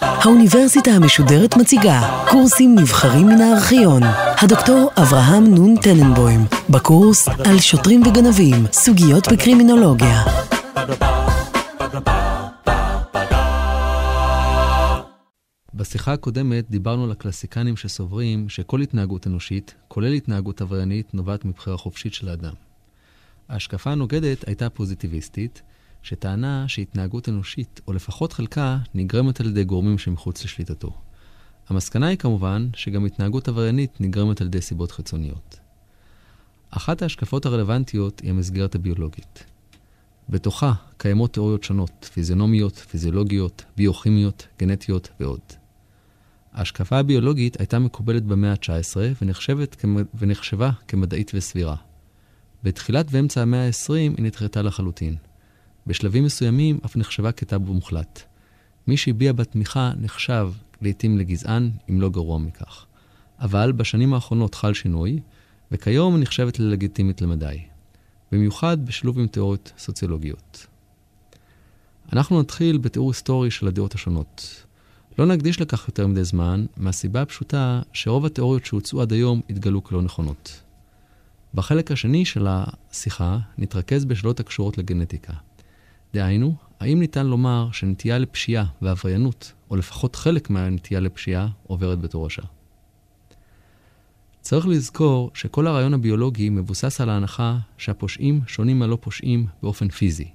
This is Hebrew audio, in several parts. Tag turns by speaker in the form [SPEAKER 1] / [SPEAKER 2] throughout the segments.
[SPEAKER 1] האוניברסיטה המשודרת מציגה קורסים נבחרים מן הארכיון. הדוקטור אברהם נון טננבוים, בקורס על שוטרים וגנבים, סוגיות בקרימינולוגיה.
[SPEAKER 2] בשיחה הקודמת דיברנו על הקלסיקנים שסוברים שכל התנהגות אנושית, כולל התנהגות עבריינית, נובעת מבחירה חופשית של האדם. ההשקפה הנוגדת הייתה פוזיטיביסטית, שטענה שהתנהגות אנושית, או לפחות חלקה, נגרמת על ידי גורמים שמחוץ לשליטתו. המסקנה היא כמובן שגם התנהגות עבריינית נגרמת על ידי סיבות חיצוניות. אחת ההשקפות הרלוונטיות היא המסגרת הביולוגית. בתוכה קיימות תיאוריות שונות, פיזיונומיות, פיזיולוגיות, ביוכימיות, גנטיות ועוד. ההשקפה הביולוגית הייתה מקובלת במאה ה-19 ונחשבת, ונחשבה כמדעית וסבירה. בתחילת ואמצע המאה ה-20 היא נדחתה לחלוטין. בשלבים מסוימים אף נחשבה כטאבו מוחלט. מי שהביע בה תמיכה נחשב לעתים לגזען, אם לא גרוע מכך. אבל בשנים האחרונות חל שינוי, וכיום נחשבת ללגיטימית למדי. במיוחד בשילוב עם תיאוריות סוציולוגיות. אנחנו נתחיל בתיאור היסטורי של הדעות השונות. לא נקדיש לכך יותר מדי זמן, מהסיבה הפשוטה שרוב התיאוריות שהוצאו עד היום התגלו כלא נכונות. בחלק השני של השיחה נתרכז בשאלות הקשורות לגנטיקה. דהיינו, האם ניתן לומר שנטייה לפשיעה ועבריינות, או לפחות חלק מהנטייה לפשיעה, עוברת בתורשה? צריך לזכור שכל הרעיון הביולוגי מבוסס על ההנחה שהפושעים שונים מהלא פושעים באופן פיזי.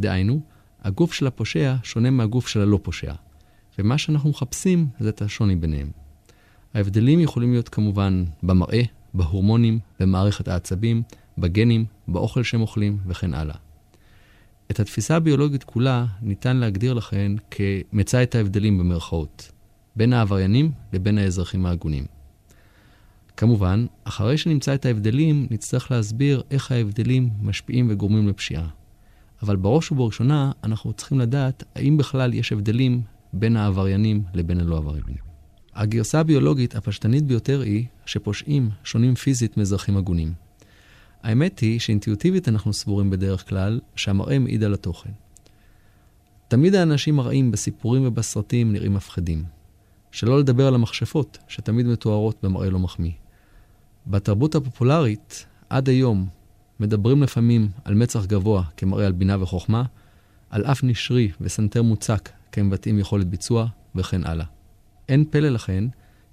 [SPEAKER 2] דהיינו, הגוף של הפושע שונה מהגוף של הלא פושע, ומה שאנחנו מחפשים זה את השוני ביניהם. ההבדלים יכולים להיות כמובן במראה, בהורמונים, במערכת העצבים, בגנים, באוכל שהם אוכלים וכן הלאה. את התפיסה הביולוגית כולה ניתן להגדיר לכן כמצא את ההבדלים במרכאות, בין העבריינים לבין האזרחים ההגונים. כמובן, אחרי שנמצא את ההבדלים, נצטרך להסביר איך ההבדלים משפיעים וגורמים לפשיעה. אבל בראש ובראשונה, אנחנו צריכים לדעת האם בכלל יש הבדלים בין העבריינים לבין הלא עבריינים. הגרסה הביולוגית הפשטנית ביותר היא שפושעים שונים פיזית מאזרחים הגונים. האמת היא שאינטואיטיבית אנחנו סבורים בדרך כלל שהמראה מעיד על התוכן. תמיד האנשים הרעים בסיפורים ובסרטים נראים מפחידים. שלא לדבר על המכשפות, שתמיד מתוארות במראה לא מחמיא. בתרבות הפופולרית, עד היום, מדברים לפעמים על מצח גבוה כמראה על בינה וחוכמה, על אף נשרי וסנטר מוצק כמבטאים יכולת ביצוע, וכן הלאה. אין פלא לכן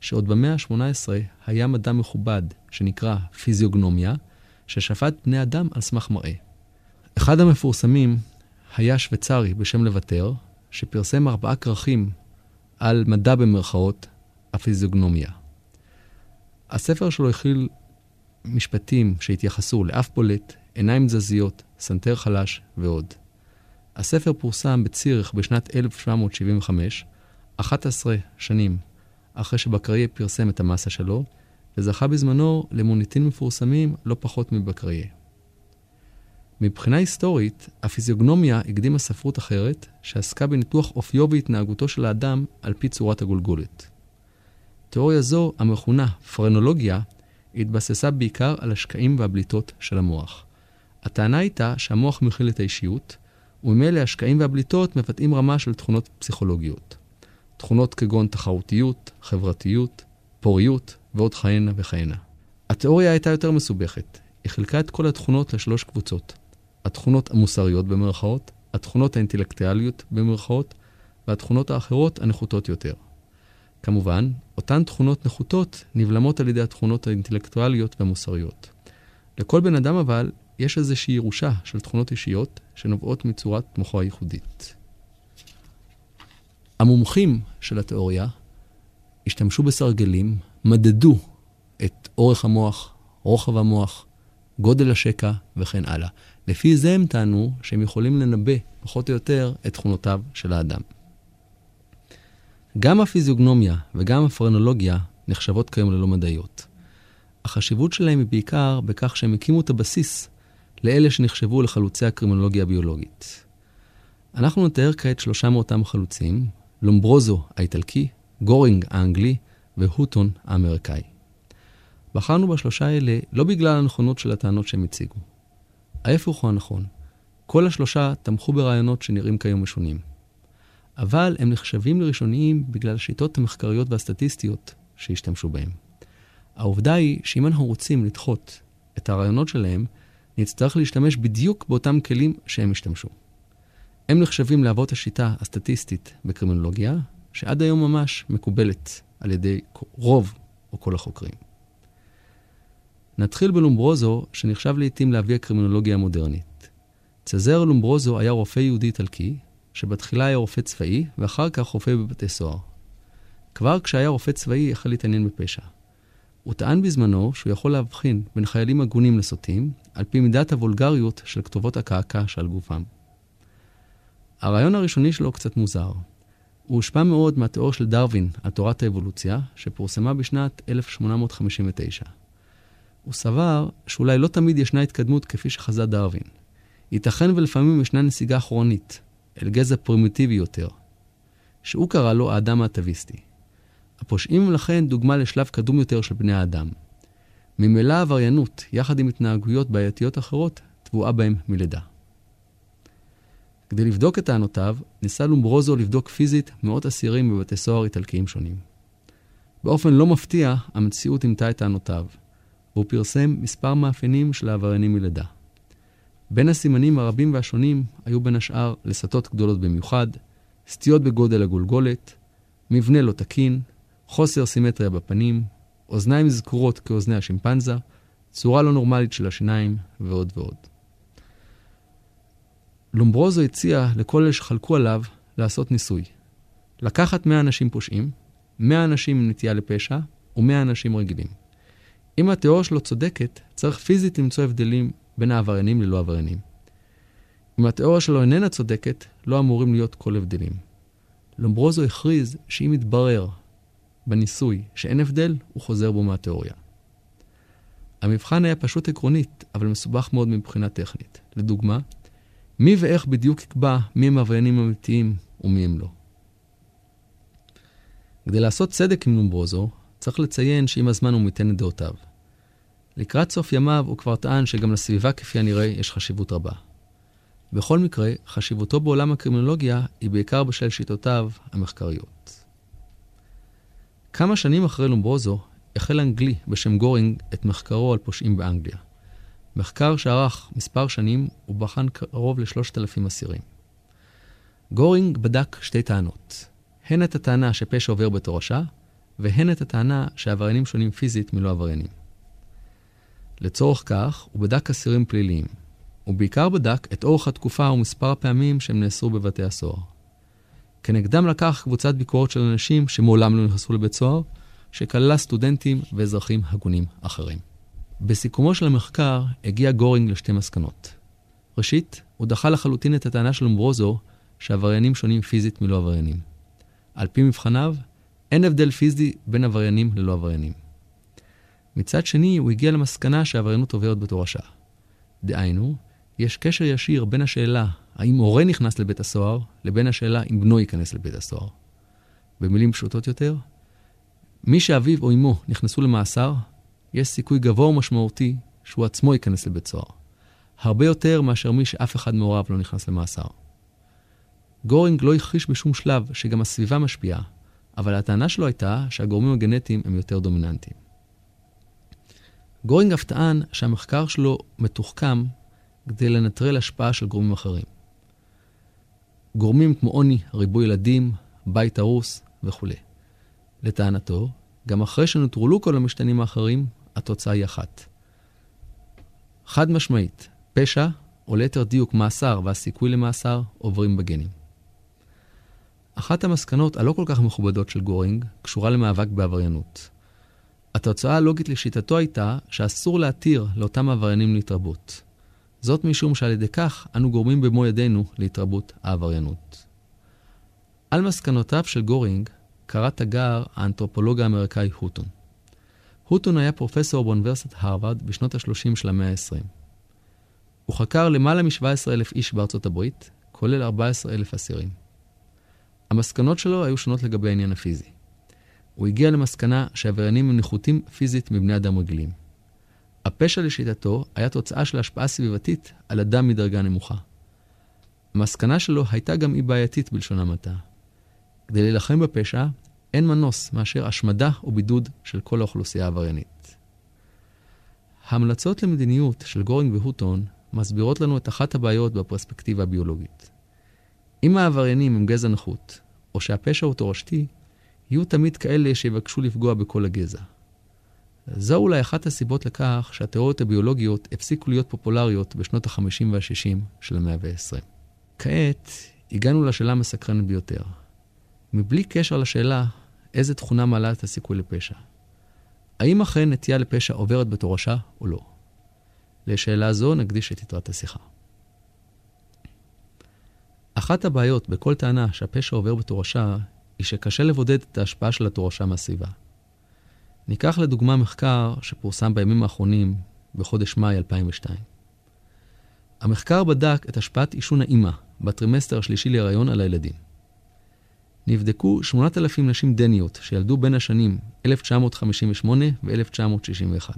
[SPEAKER 2] שעוד במאה ה-18 היה מדע מכובד שנקרא פיזיוגנומיה, ששפט בני אדם על סמך מראה. אחד המפורסמים היה שוויצרי בשם לווטר, שפרסם ארבעה כרכים על מדע במרכאות, הפיזיוגנומיה. הספר שלו הכיל משפטים שהתייחסו לאף בולט, עיניים תזזיתיות, סנטר חלש ועוד. הספר פורסם בציריך בשנת 1775, 11 שנים אחרי שבקריה פרסם את המסה שלו, וזכה בזמנו למוניטין מפורסמים לא פחות מבקריה. מבחינה היסטורית, הפיזיוגנומיה הקדימה ספרות אחרת, שעסקה בניתוח אופיו והתנהגותו של האדם על פי צורת הגולגולת. תיאוריה זו, המכונה פרנולוגיה, התבססה בעיקר על השקעים והבליטות של המוח. הטענה הייתה שהמוח מכיל את האישיות, וממילא השקעים והבליטות מבטאים רמה של תכונות פסיכולוגיות. תכונות כגון תחרותיות, חברתיות, פוריות ועוד כהנה וכהנה. התיאוריה הייתה יותר מסובכת. היא חילקה את כל התכונות לשלוש קבוצות. התכונות המוסריות במרכאות, התכונות האינטלקטואליות במרכאות, והתכונות האחרות הנחותות יותר. כמובן, אותן תכונות נחותות נבלמות על ידי התכונות האינטלקטואליות והמוסריות. לכל בן אדם אבל יש איזושהי ירושה של תכונות אישיות שנובעות מצורת מוחו הייחודית. המומחים של התיאוריה השתמשו בסרגלים, מדדו את אורך המוח, רוחב המוח, גודל השקע וכן הלאה. לפי זה הם טענו שהם יכולים לנבא, פחות או יותר, את תכונותיו של האדם. גם הפיזיוגנומיה וגם הפרנולוגיה נחשבות כיום ללא מדעיות. החשיבות שלהם היא בעיקר בכך שהם הקימו את הבסיס לאלה שנחשבו לחלוצי הקרימינולוגיה הביולוגית. אנחנו נתאר כעת שלושה מאותם חלוצים, לומברוזו האיטלקי, גורינג האנגלי והוטון האמריקאי. בחרנו בשלושה אלה לא בגלל הנכונות של הטענות שהם הציגו. ההפך הוא הנכון. כל השלושה תמכו ברעיונות שנראים כיום משונים. אבל הם נחשבים לראשוניים בגלל השיטות המחקריות והסטטיסטיות שהשתמשו בהם. העובדה היא שאם אנחנו רוצים לדחות את הרעיונות שלהם, נצטרך להשתמש בדיוק באותם כלים שהם השתמשו. הם נחשבים להוות השיטה הסטטיסטית בקרימינולוגיה, שעד היום ממש מקובלת על ידי רוב או כל החוקרים. נתחיל בלומברוזו, שנחשב לעיתים לאבי הקרימינולוגיה המודרנית. צזר לומברוזו היה רופא יהודי איטלקי, שבתחילה היה רופא צבאי, ואחר כך רופא בבתי סוהר. כבר כשהיה רופא צבאי החל להתעניין בפשע. הוא טען בזמנו שהוא יכול להבחין בין חיילים הגונים לסוטים, על פי מידת הוולגריות של כתובות הקעקע שעל גופם. הרעיון הראשוני שלו קצת מוזר. הוא הושפע מאוד מהתיאוריה של דרווין על תורת האבולוציה, שפורסמה בשנת 1859. הוא סבר שאולי לא תמיד ישנה התקדמות כפי שחזה דרווין. ייתכן ולפעמים ישנה נסיגה כרונית, אל גזע פרימיטיבי יותר, שהוא קרא לו האדם האטביסטי. הפושעים הם לכן דוגמה לשלב קדום יותר של בני האדם. ממילא עבריינות, יחד עם התנהגויות בעייתיות אחרות, טבועה בהם מלידה. כדי לבדוק את טענותיו, ניסה לומברוזו לבדוק פיזית מאות אסירים בבתי סוהר איטלקיים שונים. באופן לא מפתיע, המציאות אימתה את טענותיו, והוא פרסם מספר מאפיינים של העבריינים מלידה. בין הסימנים הרבים והשונים היו בין השאר לסטות גדולות במיוחד, סטיות בגודל הגולגולת, מבנה לא תקין, חוסר סימטריה בפנים, אוזניים זקורות כאוזני השימפנזה, צורה לא נורמלית של השיניים ועוד ועוד. לומברוזו הציע לכל אלה שחלקו עליו לעשות ניסוי. לקחת 100 אנשים פושעים, 100 אנשים עם נטייה לפשע ו-100 אנשים רגילים. אם התיאוריה שלו צודקת, צריך פיזית למצוא הבדלים בין העבריינים ללא עבריינים. אם התיאוריה שלו איננה צודקת, לא אמורים להיות כל הבדלים. לומברוזו הכריז שאם יתברר בניסוי שאין הבדל, הוא חוזר בו מהתיאוריה. המבחן היה פשוט עקרונית, אבל מסובך מאוד מבחינה טכנית. לדוגמה, מי ואיך בדיוק יקבע מי הם עבריינים אמיתיים ומי הם לא. כדי לעשות צדק עם לומברוזו, צריך לציין שעם הזמן הוא מיתן את דעותיו. לקראת סוף ימיו הוא כבר טען שגם לסביבה כפי הנראה יש חשיבות רבה. בכל מקרה, חשיבותו בעולם הקרימינולוגיה היא בעיקר בשל שיטותיו המחקריות. כמה שנים אחרי לומברוזו, החל אנגלי בשם גורינג את מחקרו על פושעים באנגליה. מחקר שארך מספר שנים ובחן קרוב לשלושת אלפים אסירים. גורינג בדק שתי טענות, הן את הטענה שפשע עובר בתורשה, והן את הטענה שעבריינים שונים פיזית מלא עבריינים. לצורך כך, הוא בדק אסירים פליליים. הוא בעיקר בדק את אורך התקופה ומספר הפעמים שהם נאסרו בבתי הסוהר. כנגדם לקח קבוצת ביקורת של אנשים שמעולם לא נכנסו לבית סוהר, שכללה סטודנטים ואזרחים הגונים אחרים. בסיכומו של המחקר הגיע גורינג לשתי מסקנות. ראשית, הוא דחה לחלוטין את הטענה של אומברוזו שעבריינים שונים פיזית מלא עבריינים. על פי מבחניו, אין הבדל פיזי בין עבריינים ללא עבריינים. מצד שני, הוא הגיע למסקנה שהעבריינות עוברת בתורשה. דהיינו, יש קשר ישיר בין השאלה האם הורה נכנס לבית הסוהר, לבין השאלה אם בנו ייכנס לבית הסוהר. במילים פשוטות יותר, מי שאביו או אמו נכנסו למאסר, יש סיכוי גבוה ומשמעותי שהוא עצמו ייכנס לבית סוהר. הרבה יותר מאשר מי שאף אחד מהוריו לא נכנס למאסר. גורינג לא הכחיש בשום שלב שגם הסביבה משפיעה, אבל הטענה שלו הייתה שהגורמים הגנטיים הם יותר דומיננטיים. גורינג אף טען שהמחקר שלו מתוחכם כדי לנטרל השפעה של גורמים אחרים. גורמים כמו עוני, ריבוי ילדים, בית הרוס וכו'. לטענתו, גם אחרי שנוטרלו כל המשתנים האחרים, התוצאה היא אחת. חד משמעית, פשע, או ליתר דיוק מאסר והסיכוי למאסר, עוברים בגנים. אחת המסקנות הלא כל כך מכובדות של גורינג קשורה למאבק בעבריינות. התוצאה הלוגית לשיטתו הייתה שאסור להתיר לאותם עבריינים להתרבות. זאת משום שעל ידי כך אנו גורמים במו ידינו להתרבות העבריינות. על מסקנותיו של גורינג קרא תגר האנתרופולוג האמריקאי הוטון. הוטון היה פרופסור באוניברסיטת הרווארד בשנות ה-30 של המאה ה-20. הוא חקר למעלה מ-17,000 איש בארצות הברית, כולל 14,000 אסירים. המסקנות שלו היו שונות לגבי העניין הפיזי. הוא הגיע למסקנה שעבריינים הם נחותים פיזית מבני אדם רגילים. הפשע לשיטתו היה תוצאה של השפעה סביבתית על אדם מדרגה נמוכה. המסקנה שלו הייתה גם אי בעייתית בלשון המעטה. כדי להילחם בפשע, אין מנוס מאשר השמדה או בידוד של כל האוכלוסייה העבריינית. ההמלצות למדיניות של גורינג והוטון מסבירות לנו את אחת הבעיות בפרספקטיבה הביולוגית. אם העבריינים הם גזע נחות, או שהפשע הוא תורשתי, יהיו תמיד כאלה שיבקשו לפגוע בכל הגזע. זו אולי אחת הסיבות לכך שהתיאוריות הביולוגיות הפסיקו להיות פופולריות בשנות ה-50 וה-60 של המאה ה-20. כעת הגענו לשאלה המסקרנת ביותר. מבלי קשר לשאלה איזה תכונה מעלה את הסיכוי לפשע. האם אכן נטייה לפשע עוברת בתורשה או לא? לשאלה זו נקדיש את יתרת השיחה. אחת הבעיות בכל טענה שהפשע עובר בתורשה, היא שקשה לבודד את ההשפעה של התורשה מהסביבה. ניקח לדוגמה מחקר שפורסם בימים האחרונים, בחודש מאי 2002. המחקר בדק את השפעת עישון האימא בטרימסטר השלישי להיריון על הילדים. נבדקו 8,000 נשים דניות שילדו בין השנים 1958 ו-1961.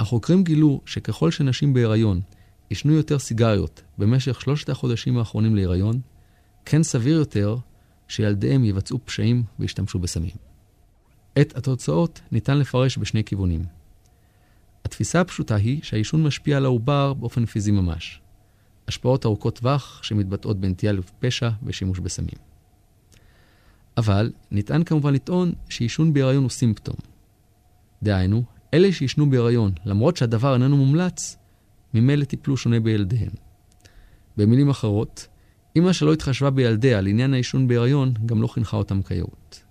[SPEAKER 2] החוקרים גילו שככל שנשים בהיריון עישנו יותר סיגריות במשך שלושת החודשים האחרונים להיריון, כן סביר יותר שילדיהם יבצעו פשעים וישתמשו בסמים. את התוצאות ניתן לפרש בשני כיוונים. התפיסה הפשוטה היא שהעישון משפיע על העובר באופן פיזי ממש. השפעות ארוכות טווח שמתבטאות בנטייה לפשע ושימוש בסמים. אבל ניתן כמובן לטעון שעישון בהיריון הוא סימפטום. דהיינו, אלה שעישנו בהיריון, למרות שהדבר איננו מומלץ, ממילא טיפלו שונה בילדיהם. במילים אחרות, אמא שלא התחשבה בילדיה לעניין העישון בהיריון, גם לא חינכה אותם כיאות.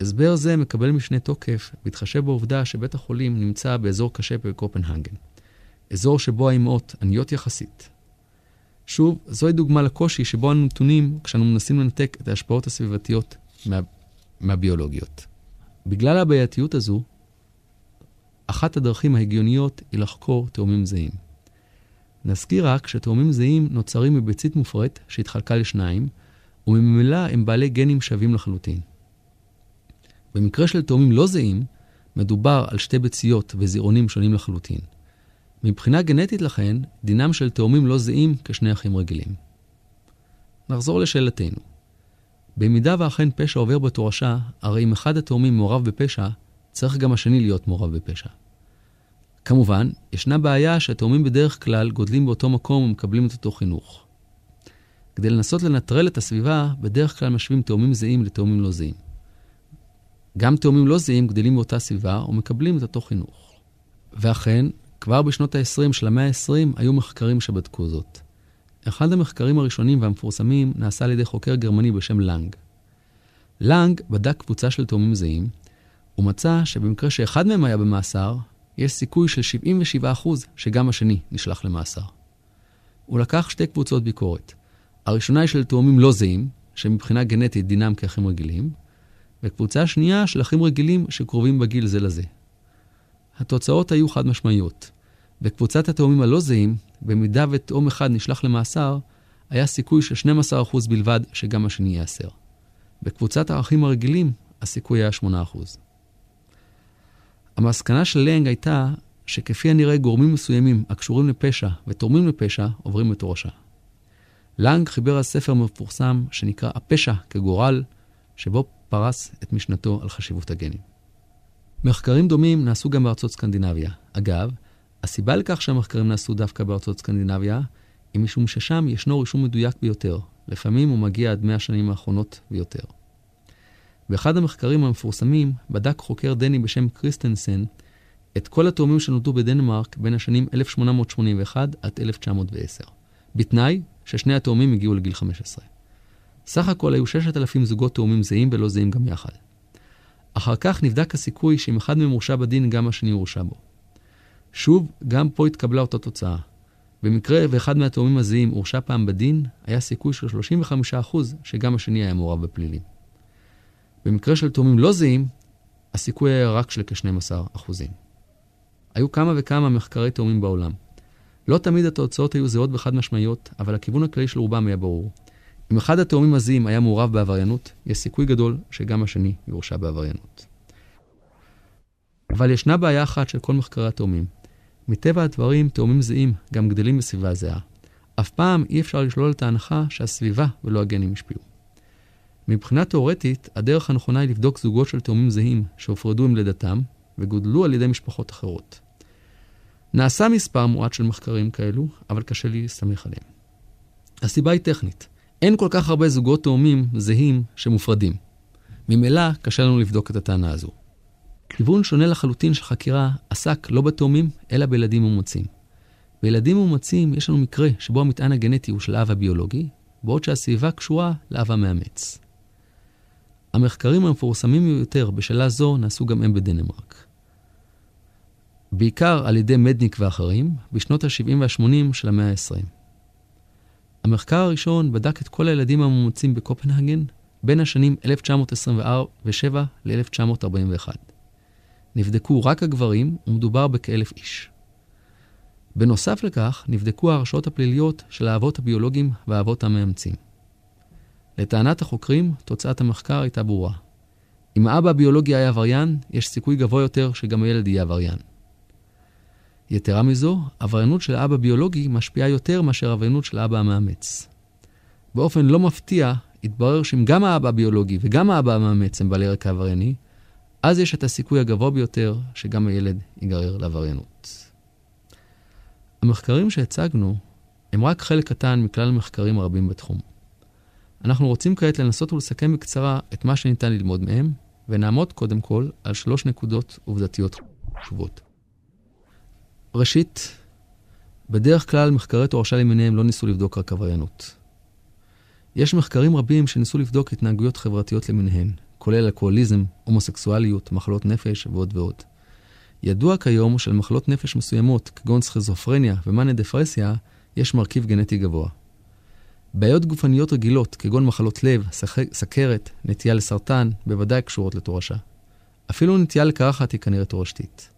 [SPEAKER 2] הסבר זה מקבל משנה תוקף בהתחשב בעובדה שבית החולים נמצא באזור קשה בקופנהגן, אזור שבו האמהות עניות יחסית. שוב, זוהי דוגמה לקושי שבו אנו נתונים כשאנו מנסים לנתק את ההשפעות הסביבתיות מה... מהביולוגיות. בגלל הבעייתיות הזו, אחת הדרכים ההגיוניות היא לחקור תאומים זהים. נזכיר רק שתאומים זהים נוצרים מביצית מופרית שהתחלקה לשניים, וממילא הם בעלי גנים שווים לחלוטין. במקרה של תאומים לא זהים, מדובר על שתי ביציות וזירעונים שונים לחלוטין. מבחינה גנטית לכן, דינם של תאומים לא זהים כשני אחים רגילים. נחזור לשאלתנו. במידה ואכן פשע עובר בתורשה, הרי אם אחד התאומים מעורב בפשע, צריך גם השני להיות מעורב בפשע. כמובן, ישנה בעיה שהתאומים בדרך כלל גודלים באותו מקום ומקבלים את אותו חינוך. כדי לנסות לנטרל את הסביבה, בדרך כלל משווים תאומים זהים לתאומים לא זהים. גם תאומים לא זהים גדלים באותה סביבה ומקבלים את אותו חינוך. ואכן, כבר בשנות ה-20 של המאה ה-20 היו מחקרים שבדקו זאת. אחד המחקרים הראשונים והמפורסמים נעשה על ידי חוקר גרמני בשם לנג. לנג בדק קבוצה של תאומים זהים, ומצא שבמקרה שאחד מהם היה במאסר, יש סיכוי של 77% שגם השני נשלח למאסר. הוא לקח שתי קבוצות ביקורת. הראשונה היא של תאומים לא זהים, שמבחינה גנטית דינם כאחים רגילים, וקבוצה שנייה של אחים רגילים שקרובים בגיל זה לזה. התוצאות היו חד משמעיות. בקבוצת התאומים הלא זהים, במידה ותאום אחד נשלח למאסר, היה סיכוי של 12% בלבד שגם השני ייאסר. בקבוצת האחים הרגילים, הסיכוי היה 8%. המסקנה של לנג הייתה שכפי הנראה גורמים מסוימים הקשורים לפשע ותורמים לפשע עוברים בתורשה. לנג חיבר על ספר מפורסם שנקרא "הפשע כגורל", שבו פרס את משנתו על חשיבות הגנים. מחקרים דומים נעשו גם בארצות סקנדינביה. אגב, הסיבה לכך שהמחקרים נעשו דווקא בארצות סקנדינביה, היא משום ששם ישנו רישום מדויק ביותר. לפעמים הוא מגיע עד 100 השנים האחרונות ויותר. באחד המחקרים המפורסמים בדק חוקר דני בשם קריסטנסן את כל התאומים שנולדו בדנמרק בין השנים 1881 עד 1910, בתנאי ששני התאומים הגיעו לגיל 15. סך הכל היו 6,000 זוגות תאומים זהים ולא זהים גם יחד. אחר כך נבדק הסיכוי שאם אחד מהם הורשע בדין, גם השני הורשע בו. שוב, גם פה התקבלה אותה תוצאה. במקרה ואחד מהתאומים הזהים הורשע פעם בדין, היה סיכוי של 35% שגם השני היה מעורב בפלילים. במקרה של תאומים לא זהים, הסיכוי היה רק של כ-12%. היו כמה וכמה מחקרי תאומים בעולם. לא תמיד התוצאות היו זהות וחד משמעיות, אבל הכיוון הכללי של רובם היה ברור. אם אחד התאומים הזהים היה מעורב בעבריינות, יש סיכוי גדול שגם השני יורשע בעבריינות. אבל ישנה בעיה אחת של כל מחקרי התאומים. מטבע הדברים, תאומים זהים גם גדלים בסביבה זהה. אף פעם אי אפשר לשלול את ההנחה שהסביבה ולא הגנים השפיעו. מבחינה תאורטית, הדרך הנכונה היא לבדוק זוגות של תאומים זהים שהופרדו עם לידתם וגודלו על ידי משפחות אחרות. נעשה מספר מועט של מחקרים כאלו, אבל קשה לי להסתמך עליהם. הסיבה היא טכנית. אין כל כך הרבה זוגות תאומים זהים שמופרדים. ממילא קשה לנו לבדוק את הטענה הזו. כיוון שונה לחלוטין של חקירה עסק לא בתאומים, אלא בילדים מאומצים. בילדים מאומצים יש לנו מקרה שבו המטען הגנטי הוא של האב הביולוגי, בעוד שהסביבה קשורה לאב המאמץ. המחקרים המפורסמים יותר בשאלה זו נעשו גם הם בדנמרק. בעיקר על ידי מדניק ואחרים, בשנות ה-70 וה-80 של המאה ה-20. המחקר הראשון בדק את כל הילדים המאומצים בקופנהגן בין השנים 1927 ל-1941. נבדקו רק הגברים, ומדובר בכאלף איש. בנוסף לכך, נבדקו ההרשאות הפליליות של האבות הביולוגיים והאבות המאמצים. לטענת החוקרים, תוצאת המחקר הייתה ברורה. אם האבא הביולוגי היה עבריין, יש סיכוי גבוה יותר שגם הילד יהיה עבריין. יתרה מזו, עבריינות של האבא הביולוגי משפיעה יותר מאשר עבריינות של האבא המאמץ. באופן לא מפתיע, התברר שאם גם האבא הביולוגי וגם האבא המאמץ הם בעלי רקע עברייני, אז יש את הסיכוי הגבוה ביותר שגם הילד ייגרר לעבריינות. המחקרים שהצגנו הם רק חלק קטן מכלל המחקרים הרבים בתחום. אנחנו רוצים כעת לנסות ולסכם בקצרה את מה שניתן ללמוד מהם, ונעמוד קודם כל על שלוש נקודות עובדתיות חשובות. ראשית, בדרך כלל מחקרי תורשה למיניהם לא ניסו לבדוק רק עבריינות. יש מחקרים רבים שניסו לבדוק התנהגויות חברתיות למיניהן, כולל אלכוהוליזם, הומוסקסואליות, מחלות נפש ועוד ועוד. ידוע כיום שלמחלות נפש מסוימות, כגון סכיזופרניה ומאניה דפרסיה, יש מרכיב גנטי גבוה. בעיות גופניות רגילות, כגון מחלות לב, סכרת, נטייה לסרטן, בוודאי קשורות לתורשה. אפילו נטייה לקרחת היא כנראה תורשתית.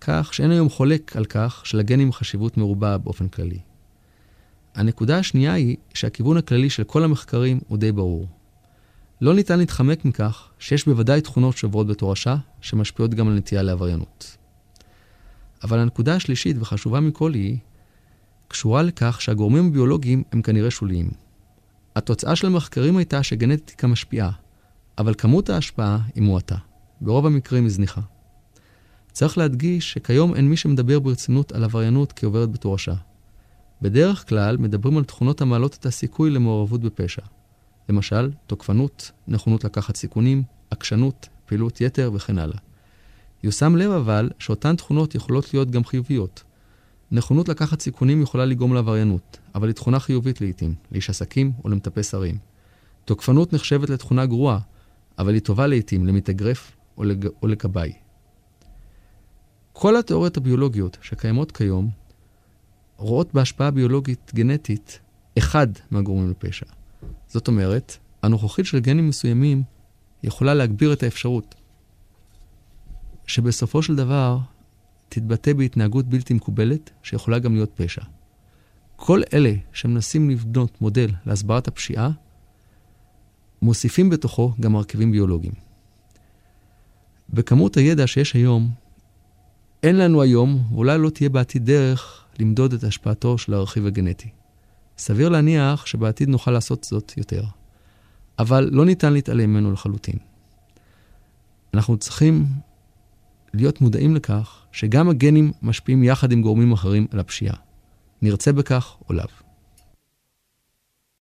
[SPEAKER 2] כך שאין היום חולק על כך שלגנים חשיבות מרובה באופן כללי. הנקודה השנייה היא שהכיוון הכללי של כל המחקרים הוא די ברור. לא ניתן להתחמק מכך שיש בוודאי תכונות שעוברות בתורשה, שמשפיעות גם על נטייה לעבריינות. אבל הנקודה השלישית וחשובה מכל היא, קשורה לכך שהגורמים הביולוגיים הם כנראה שוליים. התוצאה של המחקרים הייתה שגנטיקה משפיעה, אבל כמות ההשפעה היא מועטה. ברוב המקרים היא זניחה. צריך להדגיש שכיום אין מי שמדבר ברצינות על עבריינות כעוברת בתורשה. בדרך כלל מדברים על תכונות המעלות את הסיכוי למעורבות בפשע. למשל, תוקפנות, נכונות לקחת סיכונים, עקשנות, פעילות יתר וכן הלאה. יושם לב אבל שאותן תכונות יכולות להיות גם חיוביות. נכונות לקחת סיכונים יכולה לגרום לעבריינות, אבל היא תכונה חיובית לעיתים, לאיש עסקים או למטפס הרים. תוקפנות נחשבת לתכונה גרועה, אבל היא טובה לעיתים למתאגרף או, לכבאי. כל התיאוריות הביולוגיות שקיימות כיום רואות בהשפעה ביולוגית גנטית אחד מהגורמים לפשע. זאת אומרת, הנוכחית של גנים מסוימים יכולה להגביר את האפשרות שבסופו של דבר תתבטא בהתנהגות בלתי מקובלת, שיכולה גם להיות פשע. כל אלה שמנסים לבנות מודל להסברת הפשיעה, מוסיפים בתוכו גם מרכיבים ביולוגיים. בכמות הידע שיש היום, אין לנו היום, ואולי לא תהיה בעתיד דרך, למדוד את השפעתו של הרכיב הגנטי. סביר להניח שבעתיד נוכל לעשות זאת יותר. אבל לא ניתן להתעלם ממנו לחלוטין. אנחנו צריכים להיות מודעים לכך שגם הגנים משפיעים יחד עם גורמים אחרים על הפשיעה. נרצה בכך או לאו.